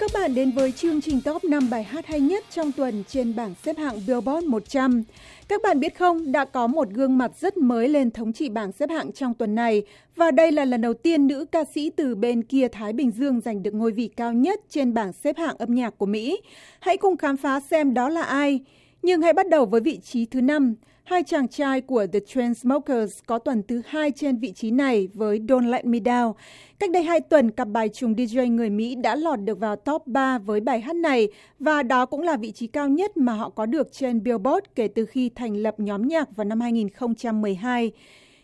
mừng các bạn đến với chương trình top 5 bài hát hay nhất trong tuần trên bảng xếp hạng Billboard 100. Các bạn biết không, đã có một gương mặt rất mới lên thống trị bảng xếp hạng trong tuần này và đây là lần đầu tiên nữ ca sĩ từ bên kia Thái Bình Dương giành được ngôi vị cao nhất trên bảng xếp hạng âm nhạc của Mỹ. Hãy cùng khám phá xem đó là ai. Nhưng hãy bắt đầu với vị trí thứ năm. Hai chàng trai của The Chainsmokers có tuần thứ hai trên vị trí này với Don't Let Me Down. Cách đây hai tuần, cặp bài trùng DJ người Mỹ đã lọt được vào top 3 với bài hát này và đó cũng là vị trí cao nhất mà họ có được trên Billboard kể từ khi thành lập nhóm nhạc vào năm 2012.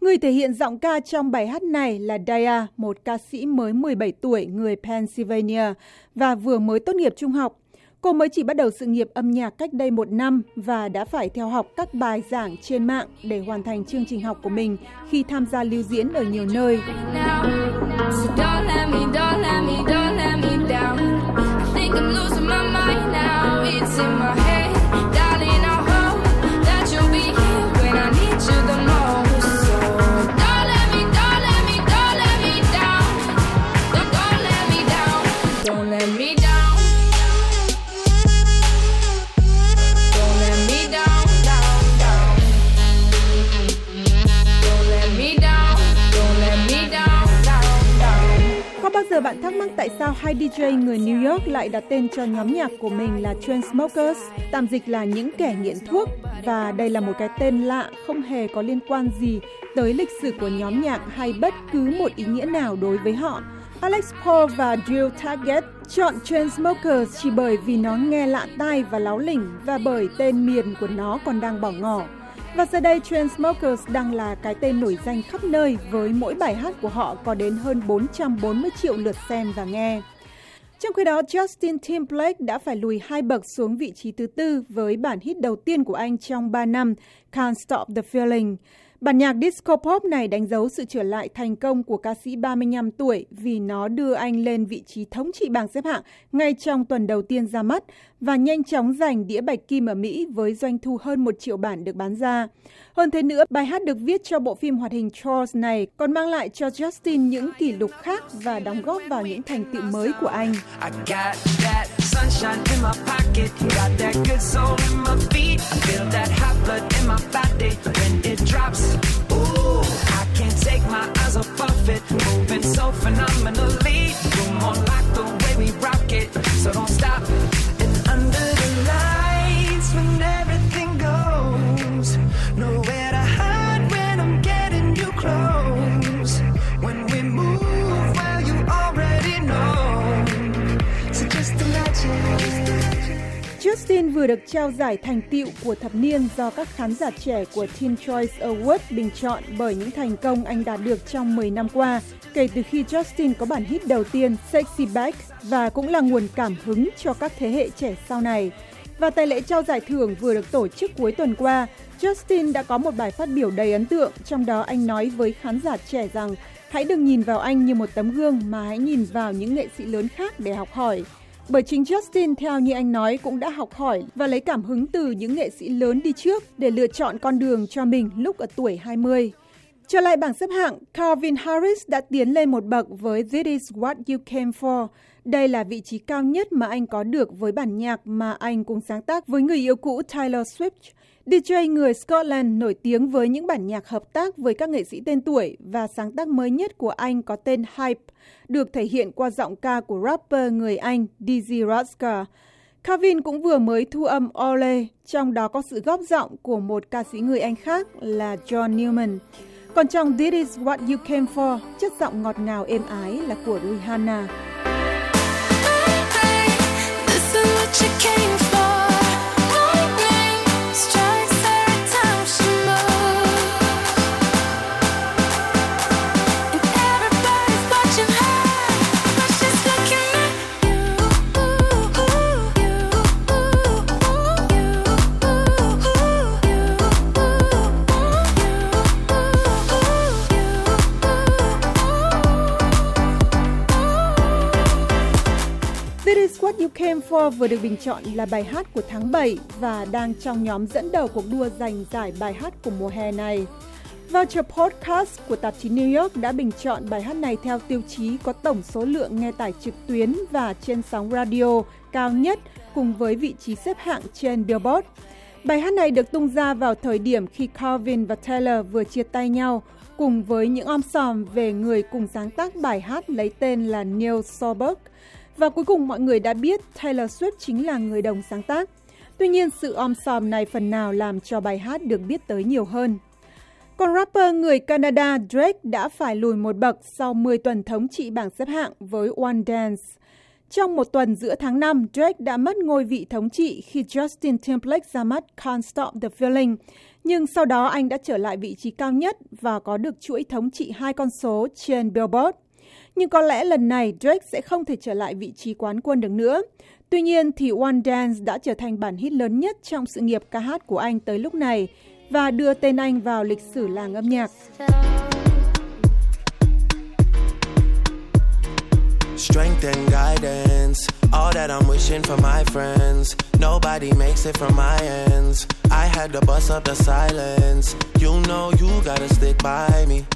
Người thể hiện giọng ca trong bài hát này là Daya, một ca sĩ mới 17 tuổi người Pennsylvania và vừa mới tốt nghiệp trung học. Cô mới chỉ bắt đầu sự nghiệp âm nhạc cách đây một năm và đã phải theo học các bài giảng trên mạng để hoàn thành chương trình học của mình khi tham gia lưu diễn ở nhiều nơi. Bao giờ bạn thắc mắc tại sao hai DJ người New York lại đặt tên cho nhóm nhạc của mình là Chainsmokers, tạm dịch là những kẻ nghiện thuốc và đây là một cái tên lạ không hề có liên quan gì tới lịch sử của nhóm nhạc hay bất cứ một ý nghĩa nào đối với họ. Alex Paul và Drew Target chọn Chainsmokers chỉ bởi vì nó nghe lạ tai và láo lỉnh và bởi tên miền của nó còn đang bỏ ngỏ. Và giờ đây Chainsmokers đang là cái tên nổi danh khắp nơi với mỗi bài hát của họ có đến hơn 440 triệu lượt xem và nghe. Trong khi đó, Justin Timberlake đã phải lùi hai bậc xuống vị trí thứ tư với bản hit đầu tiên của anh trong 3 năm, Can't Stop the Feeling. Bản nhạc disco pop này đánh dấu sự trở lại thành công của ca sĩ 35 tuổi vì nó đưa anh lên vị trí thống trị bảng xếp hạng ngay trong tuần đầu tiên ra mắt và nhanh chóng giành đĩa bạch kim ở Mỹ với doanh thu hơn một triệu bản được bán ra. Hơn thế nữa, bài hát được viết cho bộ phim hoạt hình Trolls này còn mang lại cho Justin những kỷ lục khác và đóng góp vào những thành tựu mới của anh. Justin vừa được trao giải thành tựu của thập niên do các khán giả trẻ của Teen Choice Awards bình chọn bởi những thành công anh đạt được trong 10 năm qua kể từ khi Justin có bản hit đầu tiên Sexy Back và cũng là nguồn cảm hứng cho các thế hệ trẻ sau này. Và tại lễ trao giải thưởng vừa được tổ chức cuối tuần qua, Justin đã có một bài phát biểu đầy ấn tượng, trong đó anh nói với khán giả trẻ rằng hãy đừng nhìn vào anh như một tấm gương mà hãy nhìn vào những nghệ sĩ lớn khác để học hỏi. Bởi chính Justin theo như anh nói cũng đã học hỏi và lấy cảm hứng từ những nghệ sĩ lớn đi trước để lựa chọn con đường cho mình lúc ở tuổi 20. Trở lại bảng xếp hạng, Calvin Harris đã tiến lên một bậc với This Is What You Came For. Đây là vị trí cao nhất mà anh có được với bản nhạc mà anh cùng sáng tác với người yêu cũ Taylor Swift. DJ người Scotland nổi tiếng với những bản nhạc hợp tác với các nghệ sĩ tên tuổi và sáng tác mới nhất của anh có tên Hype, được thể hiện qua giọng ca của rapper người Anh Dizzy Rascal. Calvin cũng vừa mới thu âm Ole, trong đó có sự góp giọng của một ca sĩ người Anh khác là John Newman. Còn trong This Is What You Came For, chất giọng ngọt ngào êm ái là của Rihanna. This is what you came for. This is what you came for vừa được bình chọn là bài hát của tháng 7 và đang trong nhóm dẫn đầu cuộc đua giành giải bài hát của mùa hè này. Vulture Podcast của tạp chí New York đã bình chọn bài hát này theo tiêu chí có tổng số lượng nghe tải trực tuyến và trên sóng radio cao nhất cùng với vị trí xếp hạng trên Billboard. Bài hát này được tung ra vào thời điểm khi Calvin và Taylor vừa chia tay nhau, cùng với những om sòm về người cùng sáng tác bài hát lấy tên là Neil Solberg. Và cuối cùng mọi người đã biết Taylor Swift chính là người đồng sáng tác. Tuy nhiên sự om sòm này phần nào làm cho bài hát được biết tới nhiều hơn. Còn rapper người Canada Drake đã phải lùi một bậc sau 10 tuần thống trị bảng xếp hạng với One Dance. Trong một tuần giữa tháng 5, Drake đã mất ngôi vị thống trị khi Justin Timberlake ra mắt Can't Stop the Feeling. Nhưng sau đó anh đã trở lại vị trí cao nhất và có được chuỗi thống trị hai con số trên Billboard. Nhưng có lẽ lần này Drake sẽ không thể trở lại vị trí quán quân được nữa. Tuy nhiên thì One Dance đã trở thành bản hit lớn nhất trong sự nghiệp ca hát của anh tới lúc này và đưa tên anh vào lịch sử làng âm nhạc. Strength and guidance, all that I'm wishing for my friends. Nobody makes it from my ends. I had to bust up the silence. You know you gotta stick by me.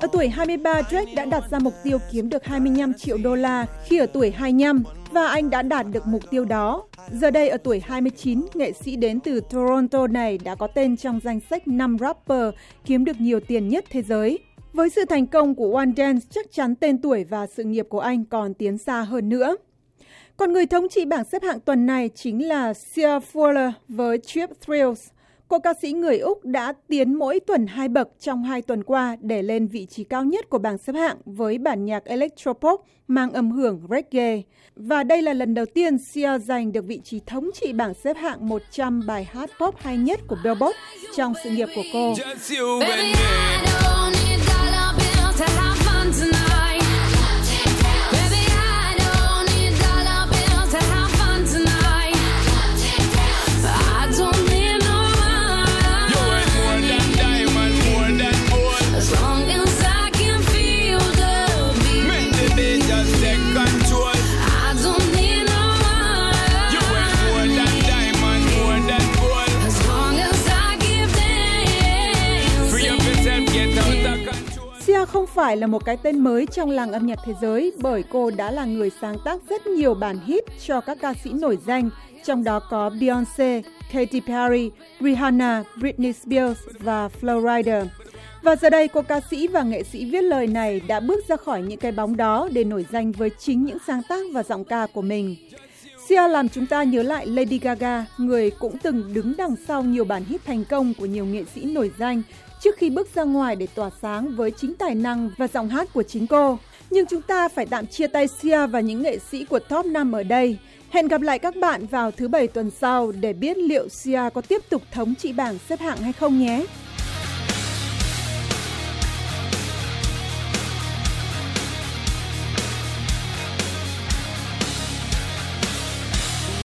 Ở tuổi 23, Drake đã đặt ra mục tiêu kiếm được 25 triệu đô la khi ở tuổi 25 và anh đã đạt được mục tiêu đó. Giờ đây ở tuổi 29, nghệ sĩ đến từ Toronto này đã có tên trong danh sách 5 rapper kiếm được nhiều tiền nhất thế giới. Với sự thành công của One Dance, chắc chắn tên tuổi và sự nghiệp của anh còn tiến xa hơn nữa. Còn người thống trị bảng xếp hạng tuần này chính là Sia Fuller với Trip Thrills. Cô ca sĩ người Úc đã tiến mỗi tuần hai bậc trong hai tuần qua để lên vị trí cao nhất của bảng xếp hạng với bản nhạc electropop mang âm hưởng reggae. Và đây là lần đầu tiên Sia giành được vị trí thống trị bảng xếp hạng 100 bài hát pop hay nhất của Billboard trong sự nghiệp của cô. Just you Baby, phải là một cái tên mới trong làng âm nhạc thế giới bởi cô đã là người sáng tác rất nhiều bản hit cho các ca sĩ nổi danh, trong đó có Beyoncé, Katy Perry, Rihanna, Britney Spears và Flo Rida. Và giờ đây cô ca sĩ và nghệ sĩ viết lời này đã bước ra khỏi những cái bóng đó để nổi danh với chính những sáng tác và giọng ca của mình. Sia làm chúng ta nhớ lại Lady Gaga, người cũng từng đứng đằng sau nhiều bản hit thành công của nhiều nghệ sĩ nổi danh trước khi bước ra ngoài để tỏa sáng với chính tài năng và giọng hát của chính cô. Nhưng chúng ta phải tạm chia tay Sia và những nghệ sĩ của top 5 ở đây. Hẹn gặp lại các bạn vào thứ bảy tuần sau để biết liệu Sia có tiếp tục thống trị bảng xếp hạng hay không nhé.